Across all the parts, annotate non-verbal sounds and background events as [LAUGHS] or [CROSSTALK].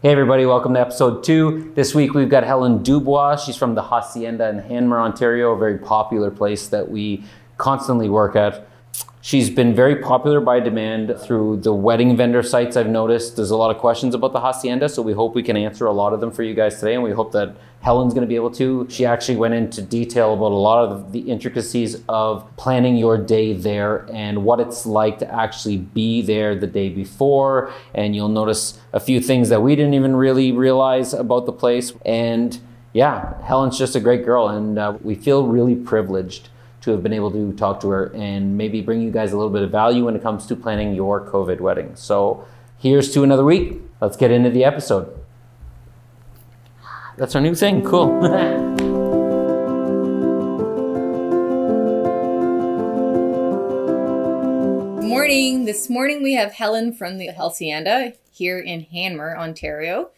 Hey everybody, welcome to episode two. This week we've got Helen Dubois. She's from the Hacienda in Hanmer, Ontario, a very popular place that we constantly work at. She's been very popular by demand through the wedding vendor sites I've noticed. There's a lot of questions about the Hacienda, so we hope we can answer a lot of them for you guys today, and we hope that Helen's going to be able to. She actually went into detail about a lot of the intricacies of planning your day there and what it's like to actually be there the day before. And you'll notice a few things that we didn't even really realize about the place. And yeah, Helen's just a great girl, and uh, we feel really privileged to have been able to talk to her and maybe bring you guys a little bit of value when it comes to planning your COVID wedding. So here's to another week. Let's get into the episode. That's our new thing. Cool. [LAUGHS] morning. This morning we have Helen from the Hacienda here in Hanmer, Ontario.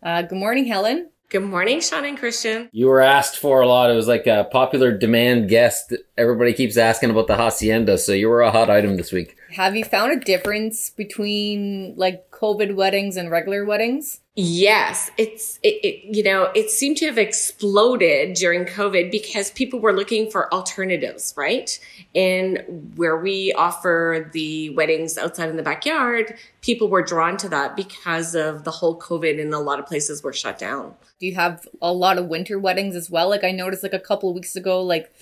Uh, good morning, Helen. Good morning, Sean and Christian. You were asked for a lot. It was like a popular demand guest. Everybody keeps asking about the hacienda, so you were a hot item this week. Have you found a difference between like COVID weddings and regular weddings? Yes, it's it, it, you know it seemed to have exploded during COVID because people were looking for alternatives, right? And where we offer the weddings outside in the backyard, people were drawn to that because of the whole COVID and a lot of places were shut down. Do you have a lot of winter weddings as well? Like I noticed like a couple of weeks ago, like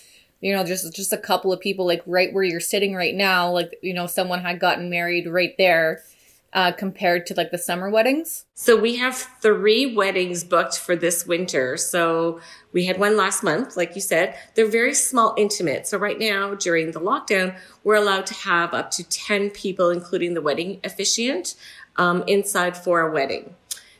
you know just just a couple of people like right where you're sitting right now, like you know someone had gotten married right there uh, compared to like the summer weddings? So we have three weddings booked for this winter. So we had one last month, like you said. They're very small, intimate. So right now, during the lockdown, we're allowed to have up to 10 people, including the wedding officiant, um, inside for a wedding.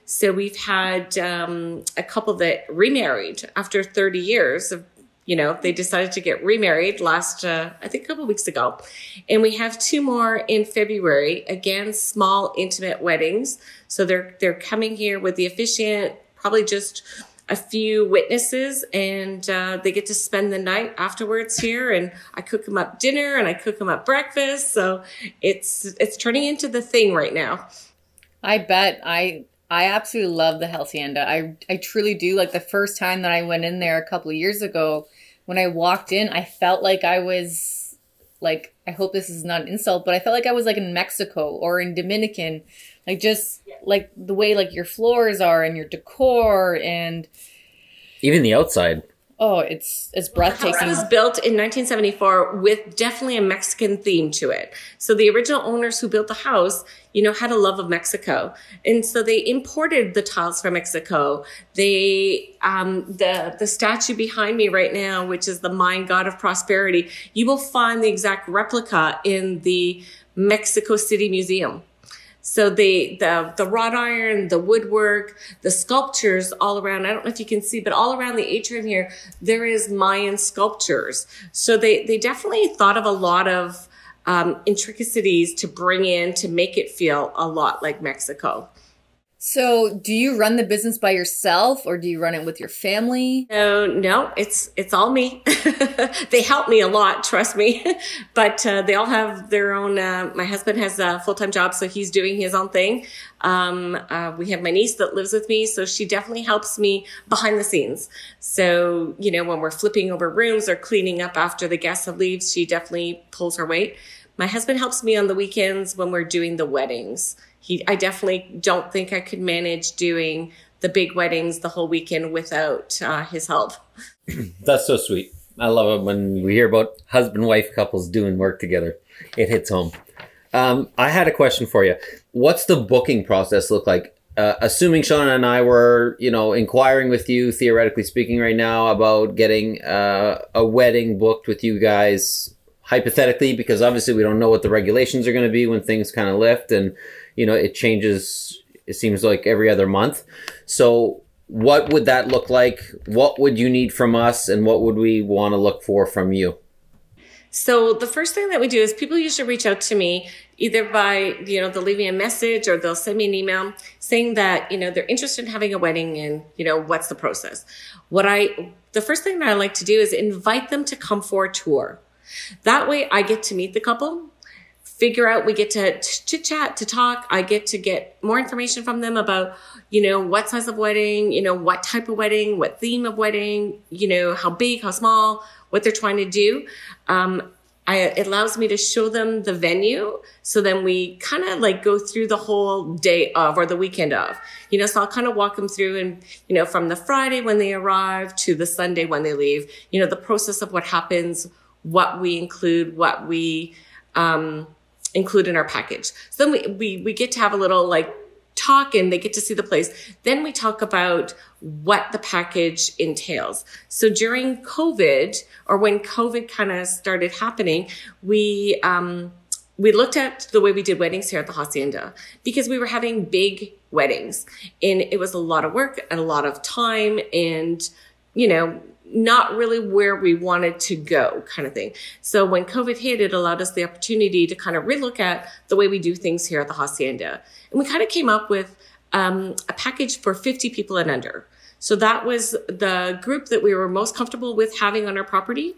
So we've had um, a couple that remarried after 30 years of you know, they decided to get remarried last, uh, I think a couple weeks ago. And we have two more in February. Again, small, intimate weddings. So they're, they're coming here with the officiant, probably just a few witnesses and uh, they get to spend the night afterwards here and i cook them up dinner and i cook them up breakfast so it's it's turning into the thing right now i bet i i absolutely love the hacienda i i truly do like the first time that i went in there a couple of years ago when I walked in, I felt like I was like I hope this is not an insult, but I felt like I was like in Mexico or in Dominican. Like just yeah. like the way like your floors are and your decor and even the outside. Oh, it's it's breathtaking. The house was built in 1974 with definitely a Mexican theme to it. So the original owners who built the house, you know, had a love of Mexico, and so they imported the tiles from Mexico. They um, the the statue behind me right now, which is the Mayan god of prosperity, you will find the exact replica in the Mexico City Museum. So the, the, the wrought iron, the woodwork, the sculptures all around, I don't know if you can see, but all around the atrium here, there is Mayan sculptures. So they, they definitely thought of a lot of um, intricacies to bring in to make it feel a lot like Mexico. So, do you run the business by yourself or do you run it with your family? No, no, it's it's all me. [LAUGHS] they help me a lot, trust me. [LAUGHS] but uh, they all have their own. Uh, my husband has a full time job, so he's doing his own thing. Um, uh, we have my niece that lives with me, so she definitely helps me behind the scenes. So, you know, when we're flipping over rooms or cleaning up after the guests have leaves, she definitely pulls her weight. My husband helps me on the weekends when we're doing the weddings he, I definitely don't think I could manage doing the big weddings the whole weekend without uh, his help. [CLEARS THROAT] That's so sweet. I love it when we hear about husband wife couples doing work together. It hits home. Um, I had a question for you. What's the booking process look like? Uh, assuming Sean and I were, you know, inquiring with you, theoretically speaking, right now about getting uh, a wedding booked with you guys, hypothetically, because obviously we don't know what the regulations are going to be when things kind of lift, and you know, it changes, it seems like every other month. So, what would that look like? What would you need from us, and what would we want to look for from you? So the first thing that we do is people usually reach out to me either by, you know, they'll leave me a message or they'll send me an email saying that, you know, they're interested in having a wedding and, you know, what's the process. What I, the first thing that I like to do is invite them to come for a tour. That way I get to meet the couple figure out, we get to chit chat, to talk. I get to get more information from them about, you know, what size of wedding, you know, what type of wedding, what theme of wedding, you know, how big, how small, what they're trying to do. Um, I, it allows me to show them the venue. So then we kind of like go through the whole day of or the weekend of, you know, so I'll kind of walk them through and, you know, from the Friday when they arrive to the Sunday when they leave, you know, the process of what happens, what we include, what we, um, include in our package. So then we, we, we get to have a little like talk and they get to see the place. Then we talk about what the package entails. So during COVID or when COVID kind of started happening, we, um, we looked at the way we did weddings here at the hacienda because we were having big weddings and it was a lot of work and a lot of time and you know not really where we wanted to go kind of thing. So when COVID hit, it allowed us the opportunity to kind of relook at the way we do things here at the Hacienda. And we kind of came up with um, a package for 50 people and under. So that was the group that we were most comfortable with having on our property,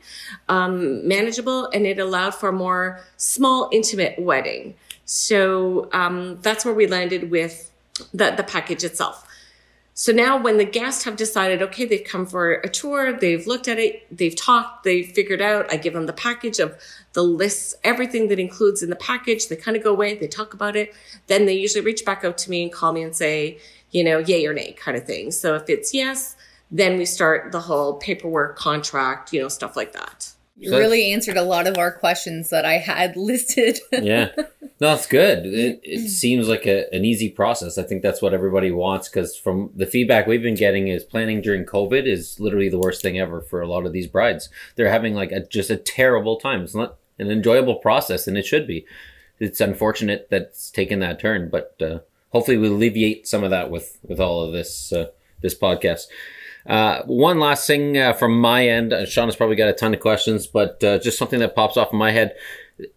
um, manageable, and it allowed for a more small, intimate wedding. So um, that's where we landed with the, the package itself. So now when the guests have decided, okay, they've come for a tour, they've looked at it, they've talked, they've figured out, I give them the package of the lists, everything that includes in the package. They kind of go away, they talk about it. Then they usually reach back out to me and call me and say, you know, yay or nay kind of thing. So if it's yes, then we start the whole paperwork, contract, you know, stuff like that. You really answered a lot of our questions that I had [LAUGHS] listed. yeah. No, that's good. It, it seems like a, an easy process. I think that's what everybody wants because from the feedback we've been getting is planning during COVID is literally the worst thing ever for a lot of these brides. They're having like a, just a terrible time. It's not an enjoyable process and it should be. It's unfortunate that it's taken that turn, but uh, hopefully we'll alleviate some of that with, with all of this, uh, this podcast. Uh, one last thing uh, from my end. Uh, Sean has probably got a ton of questions, but uh, just something that pops off in my head.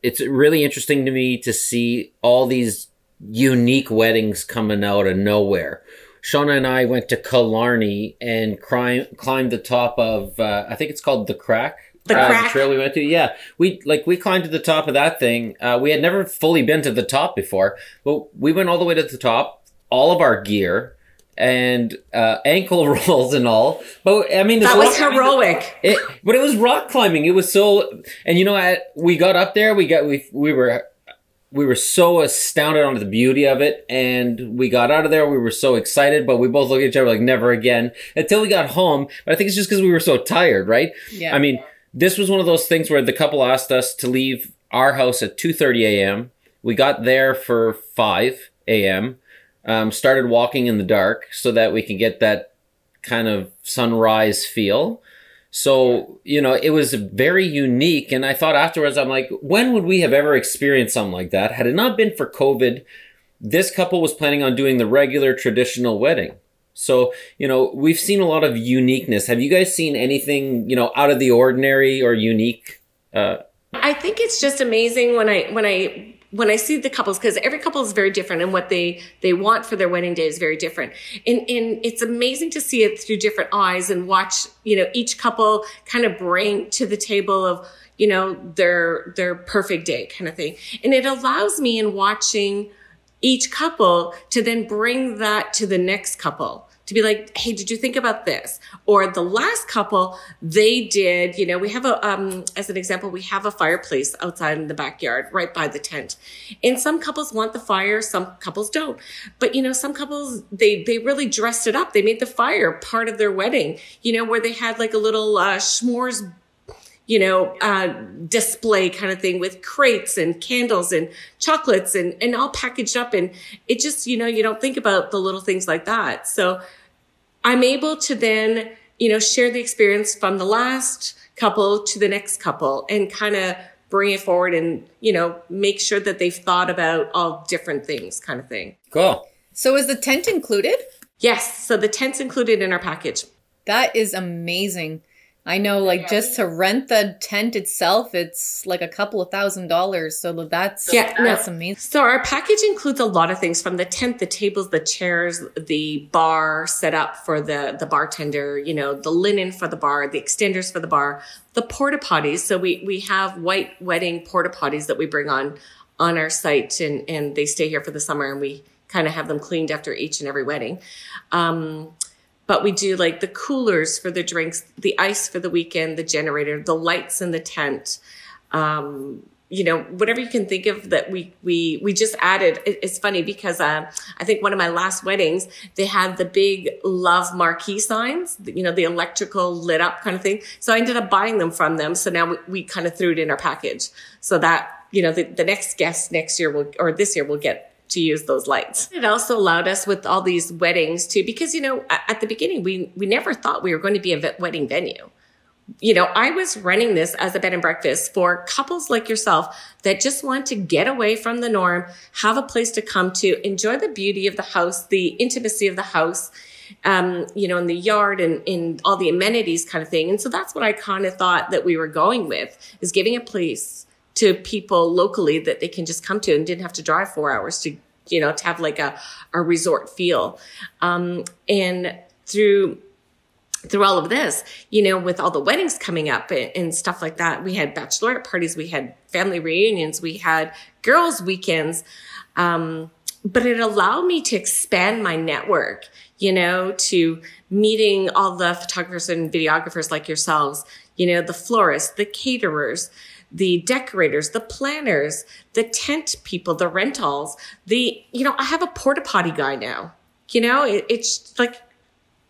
It's really interesting to me to see all these unique weddings coming out of nowhere. Shauna and I went to Killarney and climb, climbed the top of, uh, I think it's called the Crack. The uh, crack. the trail we went to. Yeah, we like we climbed to the top of that thing. Uh, we had never fully been to the top before, but we went all the way to the top. All of our gear, and uh, ankle [LAUGHS] rolls and all. But I mean, that was heroic. It, but it was rock climbing. It was so, and you know, at, we got up there. We got we we were we were so astounded on the beauty of it, and we got out of there. We were so excited, but we both looked at each other like never again until we got home. But I think it's just because we were so tired, right? Yeah. I mean, this was one of those things where the couple asked us to leave our house at two thirty a.m. We got there for five a.m um, started walking in the dark so that we could get that kind of sunrise feel. So, you know, it was very unique. And I thought afterwards, I'm like, when would we have ever experienced something like that? Had it not been for COVID, this couple was planning on doing the regular traditional wedding. So, you know, we've seen a lot of uniqueness. Have you guys seen anything, you know, out of the ordinary or unique? Uh, I think it's just amazing when I, when I when I see the couples, because every couple is very different and what they, they want for their wedding day is very different. And, and it's amazing to see it through different eyes and watch, you know, each couple kind of bring to the table of, you know, their, their perfect day kind of thing. And it allows me in watching each couple to then bring that to the next couple to be like, hey, did you think about this? Or the last couple, they did, you know, we have a, um, as an example, we have a fireplace outside in the backyard right by the tent. And some couples want the fire, some couples don't. But, you know, some couples, they, they really dressed it up. They made the fire part of their wedding, you know, where they had like a little, uh, s'mores you know, uh, display kind of thing with crates and candles and chocolates and, and all packaged up. And it just, you know, you don't think about the little things like that. So I'm able to then, you know, share the experience from the last couple to the next couple and kind of bring it forward and, you know, make sure that they've thought about all different things kind of thing. Cool. So is the tent included? Yes. So the tent's included in our package. That is amazing. I know, like just to rent the tent itself, it's like a couple of thousand dollars. So that's yeah, that's no. amazing. So our package includes a lot of things from the tent, the tables, the chairs, the bar set up for the the bartender. You know, the linen for the bar, the extenders for the bar, the porta potties. So we we have white wedding porta potties that we bring on on our site and, and they stay here for the summer and we kind of have them cleaned after each and every wedding. Um, but we do like the coolers for the drinks, the ice for the weekend, the generator, the lights in the tent. Um, you know, whatever you can think of that we, we, we just added. it's funny because, uh, I think one of my last weddings, they had the big love marquee signs, you know, the electrical lit up kind of thing. So I ended up buying them from them. So now we, we kind of threw it in our package so that, you know, the, the next guest next year will, or this year will get to use those lights. It also allowed us with all these weddings too, because, you know, at the beginning, we, we never thought we were going to be a wedding venue you know, I was running this as a bed and breakfast for couples like yourself that just want to get away from the norm, have a place to come to, enjoy the beauty of the house, the intimacy of the house, um, you know, in the yard and in all the amenities kind of thing. And so that's what I kind of thought that we were going with is giving a place to people locally that they can just come to and didn't have to drive four hours to, you know, to have like a, a resort feel. Um, and through through all of this, you know, with all the weddings coming up and, and, stuff like that, we had bachelorette parties, we had family reunions, we had girls' weekends. Um, but it allowed me to expand my network, you know, to meeting all the photographers and videographers like yourselves, you know, the florists, the caterers, the decorators, the planners, the tent people, the rentals, the, you know, I have a porta potty guy now. You know, it, it's like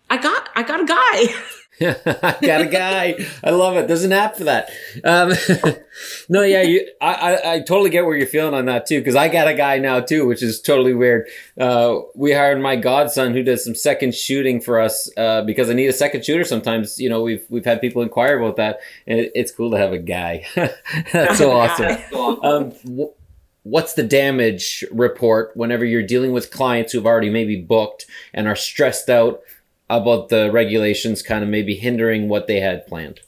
I got I got a guy. [LAUGHS] [LAUGHS] I got a guy. I love it. There's an app for that. Um, [LAUGHS] no, yeah, you, I, I, I, totally get where you're feeling on that too, because I got a guy now too, which is totally weird. Uh, we hired my godson who does some second shooting for us uh, because I need a second shooter. Sometimes, you know, we've we've had people inquire about that, and it, it's cool to have a guy. [LAUGHS] That's so awesome. Um, what's the damage report whenever you're dealing with clients who've already maybe booked and are stressed out? About the regulations kind of maybe hindering what they had planned?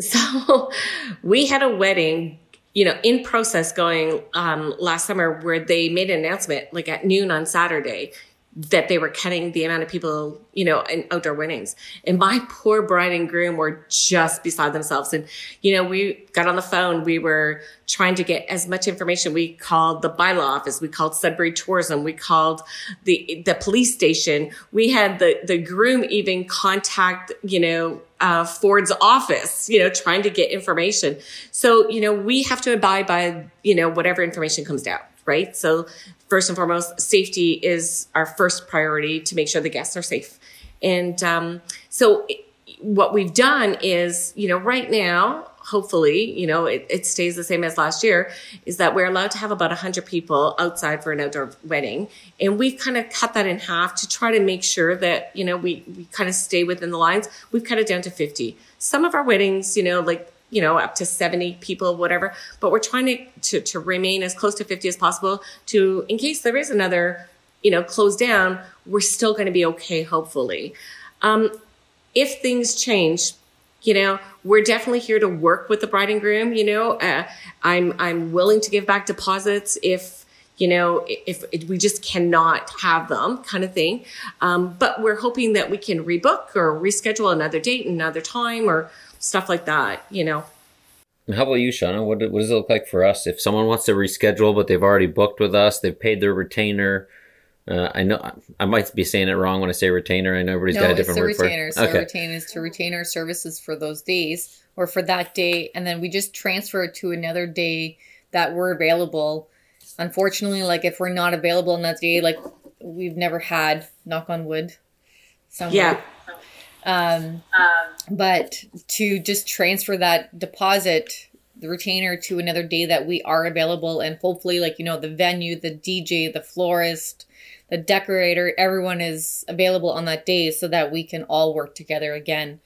So [LAUGHS] we had a wedding, you know, in process going um, last summer where they made an announcement like at noon on Saturday that they were cutting the amount of people, you know, in outdoor weddings. And my poor bride and groom were just beside themselves. And, you know, we got on the phone. We were trying to get as much information. We called the bylaw office. We called Sudbury Tourism. We called the, the police station. We had the, the groom even contact, you know, uh, Ford's office, you know, trying to get information. So, you know, we have to abide by, you know, whatever information comes down right? So first and foremost, safety is our first priority to make sure the guests are safe. And um, so what we've done is, you know, right now, hopefully, you know, it, it, stays the same as last year, is that we're allowed to have about 100 people outside for an outdoor wedding. And we've kind of cut that in half to try to make sure that, you know, we, we kind of stay within the lines. We've cut it down to 50. Some of our weddings, you know, like you know, up to 70 people, whatever. But we're trying to, to, to remain as close to 50 as possible to, in case there is another, you know, close down, we're still going to be okay, hopefully. Um, if things change, you know, we're definitely here to work with the bride and groom. You know, uh, I'm I'm willing to give back deposits if you know if, if we just cannot have them, kind of thing. Um, but we're hoping that we can rebook or reschedule another date, another time, or stuff like that, you know. And how about you, Shauna? What, what does it look like for us if someone wants to reschedule, but they've already booked with us, they've paid their retainer? Uh, I know I might be saying it wrong when I say retainer. I know everybody's no, got a different word retainer. for it. So okay. retain is to retain our services for those days or for that day, and then we just transfer it to another day that we're available. Unfortunately, like if we're not available on that day, like we've never had, knock on wood, somewhere. Yeah. Um, um, but to just transfer that deposit, the retainer to another day that we are available, and hopefully, like, you know, the venue, the DJ, the florist, the decorator, everyone is available on that day so that we can all work together again.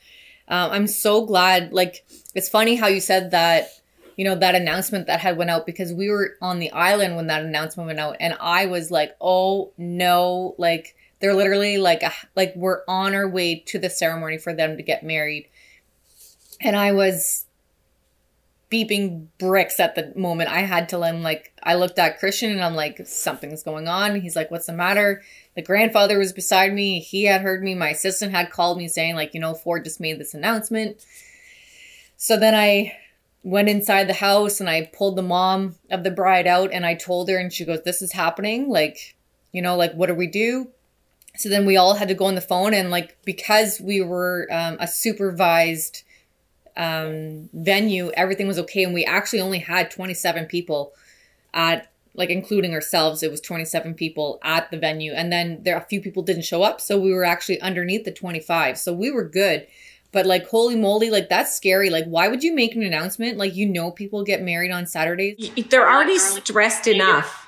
Um, I'm so glad. Like, it's funny how you said that you know that announcement that had went out because we were on the island when that announcement went out and i was like oh no like they're literally like a, like we're on our way to the ceremony for them to get married. And I was beeping bricks at the moment. I had to him like I looked at Christian and I'm like, something's going on. He's like, What's the matter? The grandfather was beside me. He had heard me. My assistant had called me saying, like, you know, Ford just made this announcement. So then I went inside the house and I pulled the mom of the bride out and I told her and she goes, This is happening. Like, you know, like what do we do? So then we all had to go on the phone and like because we were um, a supervised um, venue, everything was okay. And we actually only had 27 people at like including ourselves, it was 27 people at the venue. And then there a few people didn't show up. So we were actually underneath the 25. So we were good. But like holy moly, like that's scary. Like why would you make an announcement? Like you know people get married on Saturdays. They're already stressed enough.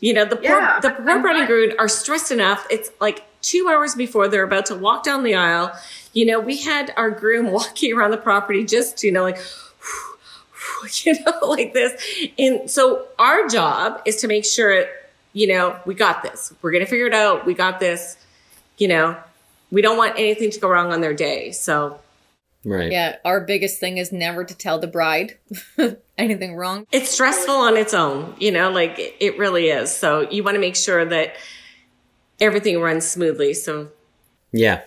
You know, the poor Yeah, the poor bride and groom are stressed enough. It's like two hours before they're about to walk down the aisle. You know, we had our groom [LAUGHS] walking around the property just, you know, like [SIGHS] you know, [LAUGHS] like this. And so our job is to make sure, you know, we got this. We're gonna figure it out. We got this. You know, we don't want anything to go wrong on their day. So Right. Yeah, our biggest thing is never to tell the bride [LAUGHS] anything wrong. it's stressful on its own, you know, like it- it really is. So you want to make sure that everything runs smoothly. So Yeah.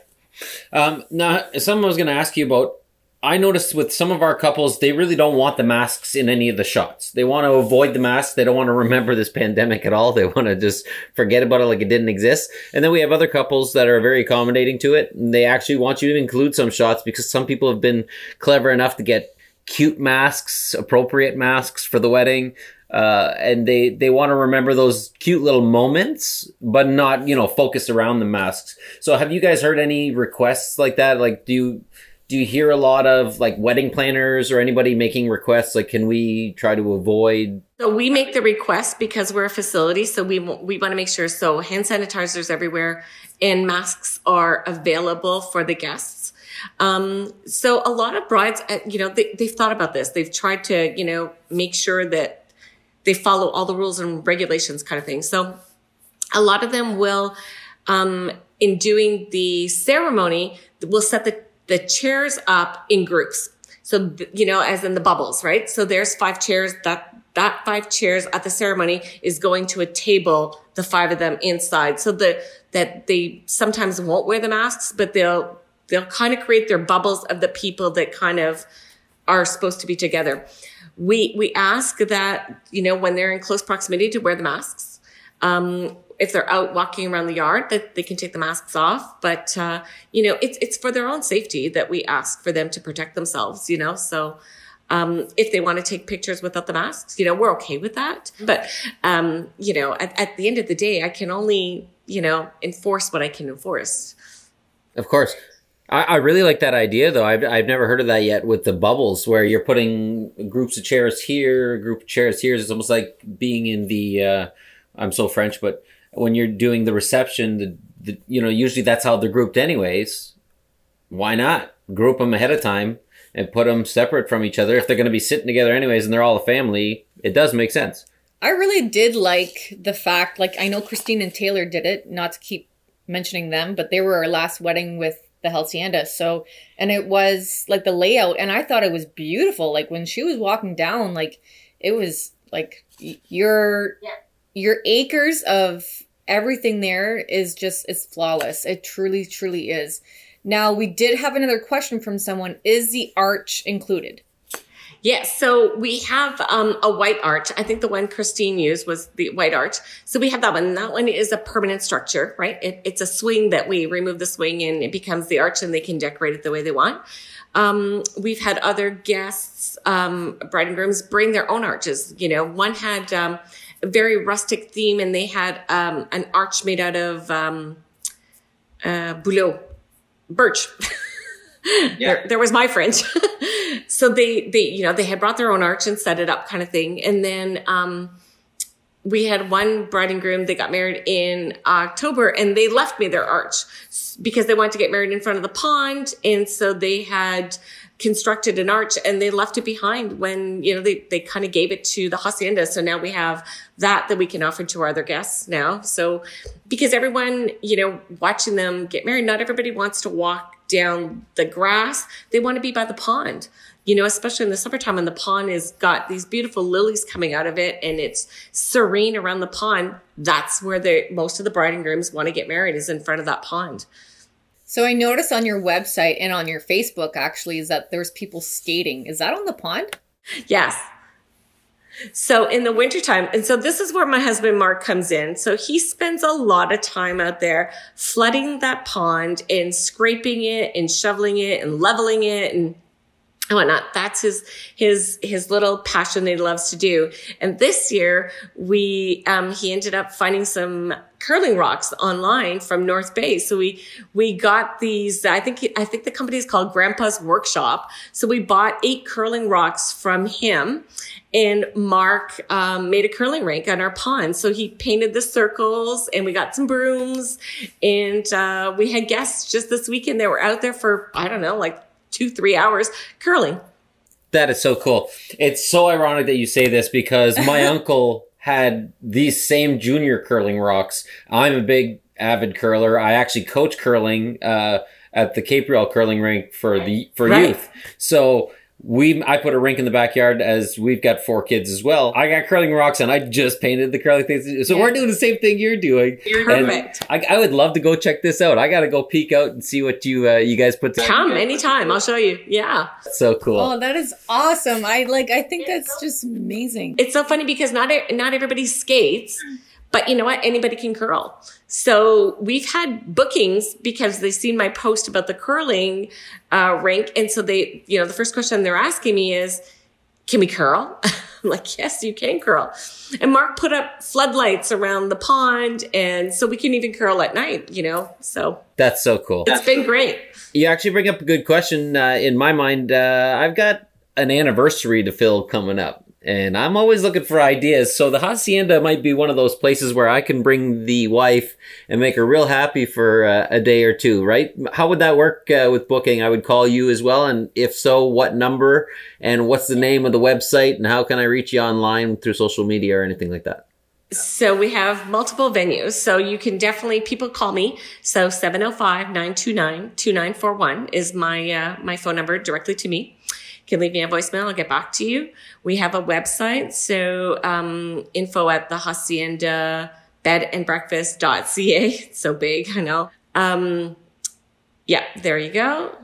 Um, now, something I was going to ask you about. I noticed with some of our couples, they really don't want the masks in any of the shots. They want to avoid the masks. They don't want to [LAUGHS] remember this pandemic at all. They want to just forget about it like it didn't exist. And then we have other couples that are very accommodating to it. And they actually want you to include some shots because some people have been clever enough to get cute masks, appropriate masks for the wedding. Uh, and they, they want to remember those cute little moments, but not, you know, focus around the masks. So have you guys heard any requests like that? Like, do you, do you hear a lot of like wedding planners or anybody making requests? Like, can we try to avoid? So we make the request because we're a facility. So we we want to make sure. So hand sanitizers everywhere, and masks are available for the guests. Um, so a lot of brides, uh, you know, they, they've thought about this. They've tried to, you know, make sure that they follow all the rules and regulations, kind of thing. So a lot of them will, um, in doing the ceremony, will set the the chairs up in groups. So, you know, as in the bubbles, right? So there's five chairs. That, that five chairs at the ceremony is going to a table, the five of them inside. So the, that they sometimes won't wear the masks, but they'll, they'll kind of create their bubbles of the people that kind of are supposed to be together. We, we ask that, you know, when they're in close proximity to wear the masks. Um, if they're out walking around the yard, that they can take the masks off. But uh, you know, it's it's for their own safety that we ask for them to protect themselves. You know, so um, if they want to take pictures without the masks, you know, we're okay with that. But um, you know, at, at the end of the day, I can only you know enforce what I can enforce. Of course. I, I really like that idea though. I've, I've never heard of that yet with the bubbles where you're putting groups of chairs here, group of chairs here. It's almost like being in the, uh, I'm so French, but when you're doing the reception, the, the, you know, usually that's how they're grouped anyways. Why not group them ahead of time and put them separate from each other? If they're going to be sitting together anyways and they're all a family, it does make sense. I really did like the fact, like, I know Christine and Taylor did it, not to keep mentioning them, but they were our last wedding with the Hacienda. So, and it was like the layout, and I thought it was beautiful. Like, when she was walking down, like, it was like your, your acres of everything there is just, it's flawless. It truly, truly is. Now, we did have another question from someone Is the arch included? Yes, so we have um, a white arch. I think the one Christine used was the white arch. So we have that one. That one is a permanent structure, right? It, it's a swing that we remove the swing and it becomes the arch, and they can decorate it the way they want. Um, we've had other guests, um, bride and grooms, bring their own arches. You know, one had um, a very rustic theme, and they had um, an arch made out of um, uh, bouleau, birch. [LAUGHS] there, there was my French. [LAUGHS] so they, they, you know, they had brought their own arch and set it up kind of thing. And then, um, we had one bride and groom that got married in October and they left me their arch because they wanted to get married in front of the pond. And so they had constructed an arch and they left it behind when, you know, they, they kind of gave it to the hacienda. So now we have that that we can offer to our other guests now. So because everyone, you know, watching them get married, not everybody wants to walk down the grass. They want to be by the pond you know, especially in the summertime when the pond has got these beautiful lilies coming out of it and it's serene around the pond. That's where the most of the bride and grooms want to get married is in front of that pond. So I noticed on your website and on your Facebook actually is that there's people skating. Is that on the pond? Yes. So in the wintertime, and so this is where my husband Mark comes in. So he spends a lot of time out there flooding that pond and scraping it and shoveling it and leveling it and and whatnot. That's his his his little passion that he loves to do. And this year, we um, he ended up finding some curling rocks online from North Bay. So we we got these. I think I think the company is called Grandpa's Workshop. So we bought eight curling rocks from him. And Mark um, made a curling rink on our pond. So he painted the circles and we got some brooms and uh, we had guests just this weekend. They were out there for, I don't know, like two, three hours curling. That is so cool. It's so ironic that you say this because my [LAUGHS] uncle had these same junior curling rocks. I'm a big avid curler. I actually coach curling uh, at the Capreol curling rink for the for Right. youth. So we I put a rink in the backyard as we've got four kids as well. I got curling rocks and I just painted the curling things. So we're doing the same thing you're doing. And Perfect. I, I would love to go check this out. I got to go peek out and see what you uh, you guys put together. Come anytime. I'll show you. Yeah. So cool. Oh, that is awesome. I like I think that's just amazing. It's so funny because not, not everybody skates, but you know what? Anybody can curl. So we've had bookings because they've seen my post about the curling uh, rink. And so they, you know, the first question they're asking me is, can we curl? [LAUGHS] I'm like, yes, you can curl. And Mark put up floodlights around the pond. And so we can even curl at night, you know? So That's so cool. it's been great. You actually bring up a good question. Uh, in my mind, uh, I've got an anniversary to fill coming up, and I'm always looking for ideas. So the hacienda might be one of those places where I can bring the wife and make her real happy for uh, a day or two. Right? How would that work uh, with booking? I would call you as well, and if so, what number and what's the name of the website, and how can I reach you online through social media or anything like that? So we have multiple venues. So you can definitely, people call me. So 705-929-2941 is my, uh, my phone number directly to me. Can leave me a voicemail. I'll get back to you. We have a website. So, um, info at the hacienda bed and breakfast.ca. So big. I know. Um, yeah, there you go.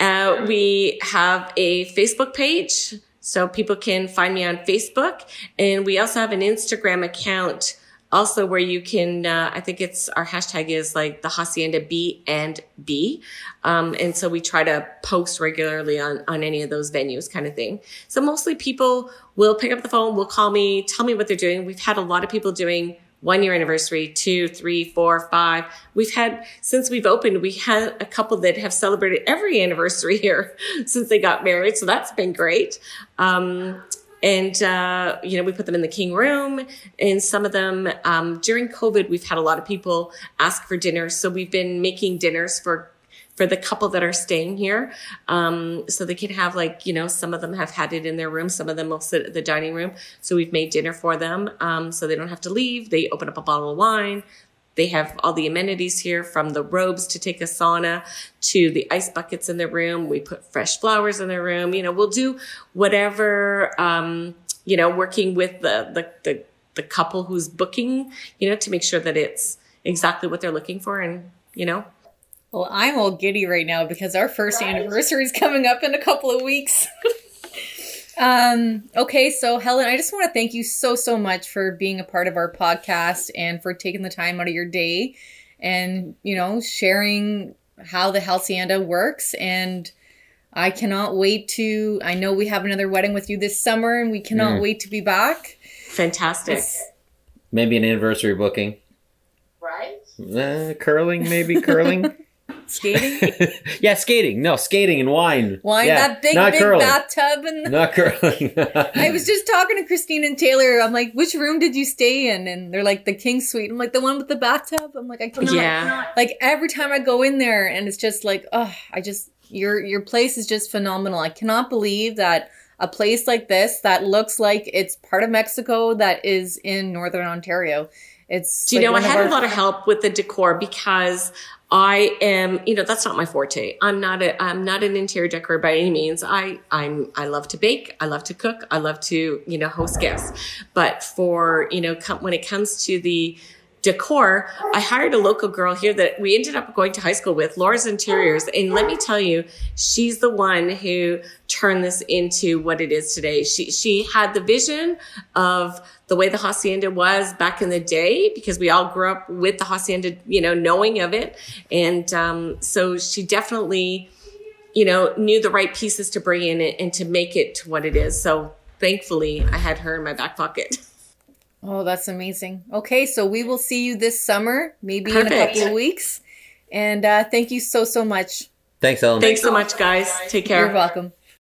Uh, we have a Facebook page, so people can find me on Facebook, and we also have an Instagram account, also where you can. Uh, I think it's our hashtag is like the hacienda B and B, um, and so we try to post regularly on on any of those venues, kind of thing. So mostly people will pick up the phone, will call me, tell me what they're doing. We've had a lot of people doing one year anniversary, two, three, four, five. We've had, since we've opened, we had a couple that have celebrated every anniversary [LAUGHS] here since they got married. So that's been great. Um, and, uh, you know, we put them in the King Room and some of them, um, during COVID, we've had a lot of people ask for dinners. So we've been making dinners for for the couple that are staying here. Um, so they can have like, you know, some of them have had it in their room. Some of them will sit at the dining room. So we've made dinner for them. Um, so they don't have to leave. They open up a bottle of wine. They have all the amenities here from the robes to take a sauna to the ice buckets in their room. We put fresh flowers in their room. You know, we'll do whatever, um, you know, working with the, the, the, the couple who's booking, you know, to make sure that it's exactly what they're looking for and, you know, Well, I'm all giddy right now because our first anniversary is coming up in a couple of weeks. [LAUGHS] um, okay, so Helen, I just want to thank you so, so much for being a part of our podcast and for taking the time out of your day and, you know, sharing how the Hacienda works. And I cannot wait to, I know we have another wedding with you this summer and we cannot Mm. wait to be back. fantastic. Maybe an anniversary booking. Right? Uh, curling, maybe curling. [LAUGHS] Skating, [LAUGHS] yeah, skating. No, skating and wine. wine, Yeah, that big, not big curling. bathtub and Not curling. [LAUGHS] I was just talking to Christine and Taylor. I'm like, which room did you stay in? And they're like, the king suite. I'm like, the one with the bathtub. I'm like, I cannot. Yeah. Like every time I go in there, and it's just like, oh, I just your your place is just phenomenal. I cannot believe that a place like this that looks like it's part of Mexico that is in northern Ontario. It's. Do you like know, I one of had a lot of help with the decor because I am, you know, that's not my forte. I'm not a, I'm not an interior decorator by any means. I, I'm, I love to bake. I love to cook. I love to, you know, host guests. But for, you know, com- when it comes to the, decor, I hired a local girl here that we ended up going to high school with, Laura's Interiors. And let me tell you, she's the one who turned this into what it is today. She, she had the vision of the way the hacienda was back in the day because we all grew up with the hacienda, you know, knowing of it. And, um, so she definitely, you know, knew the right pieces to bring in and to make it to what it is. So thankfully I had her in my back pocket. [LAUGHS] Oh, that's amazing. Okay, so we will see you this summer, maybe in a couple of weeks. And uh, thank you so, so much. Thanks, Ellen. Thanks so much, guys. Take care. You're welcome.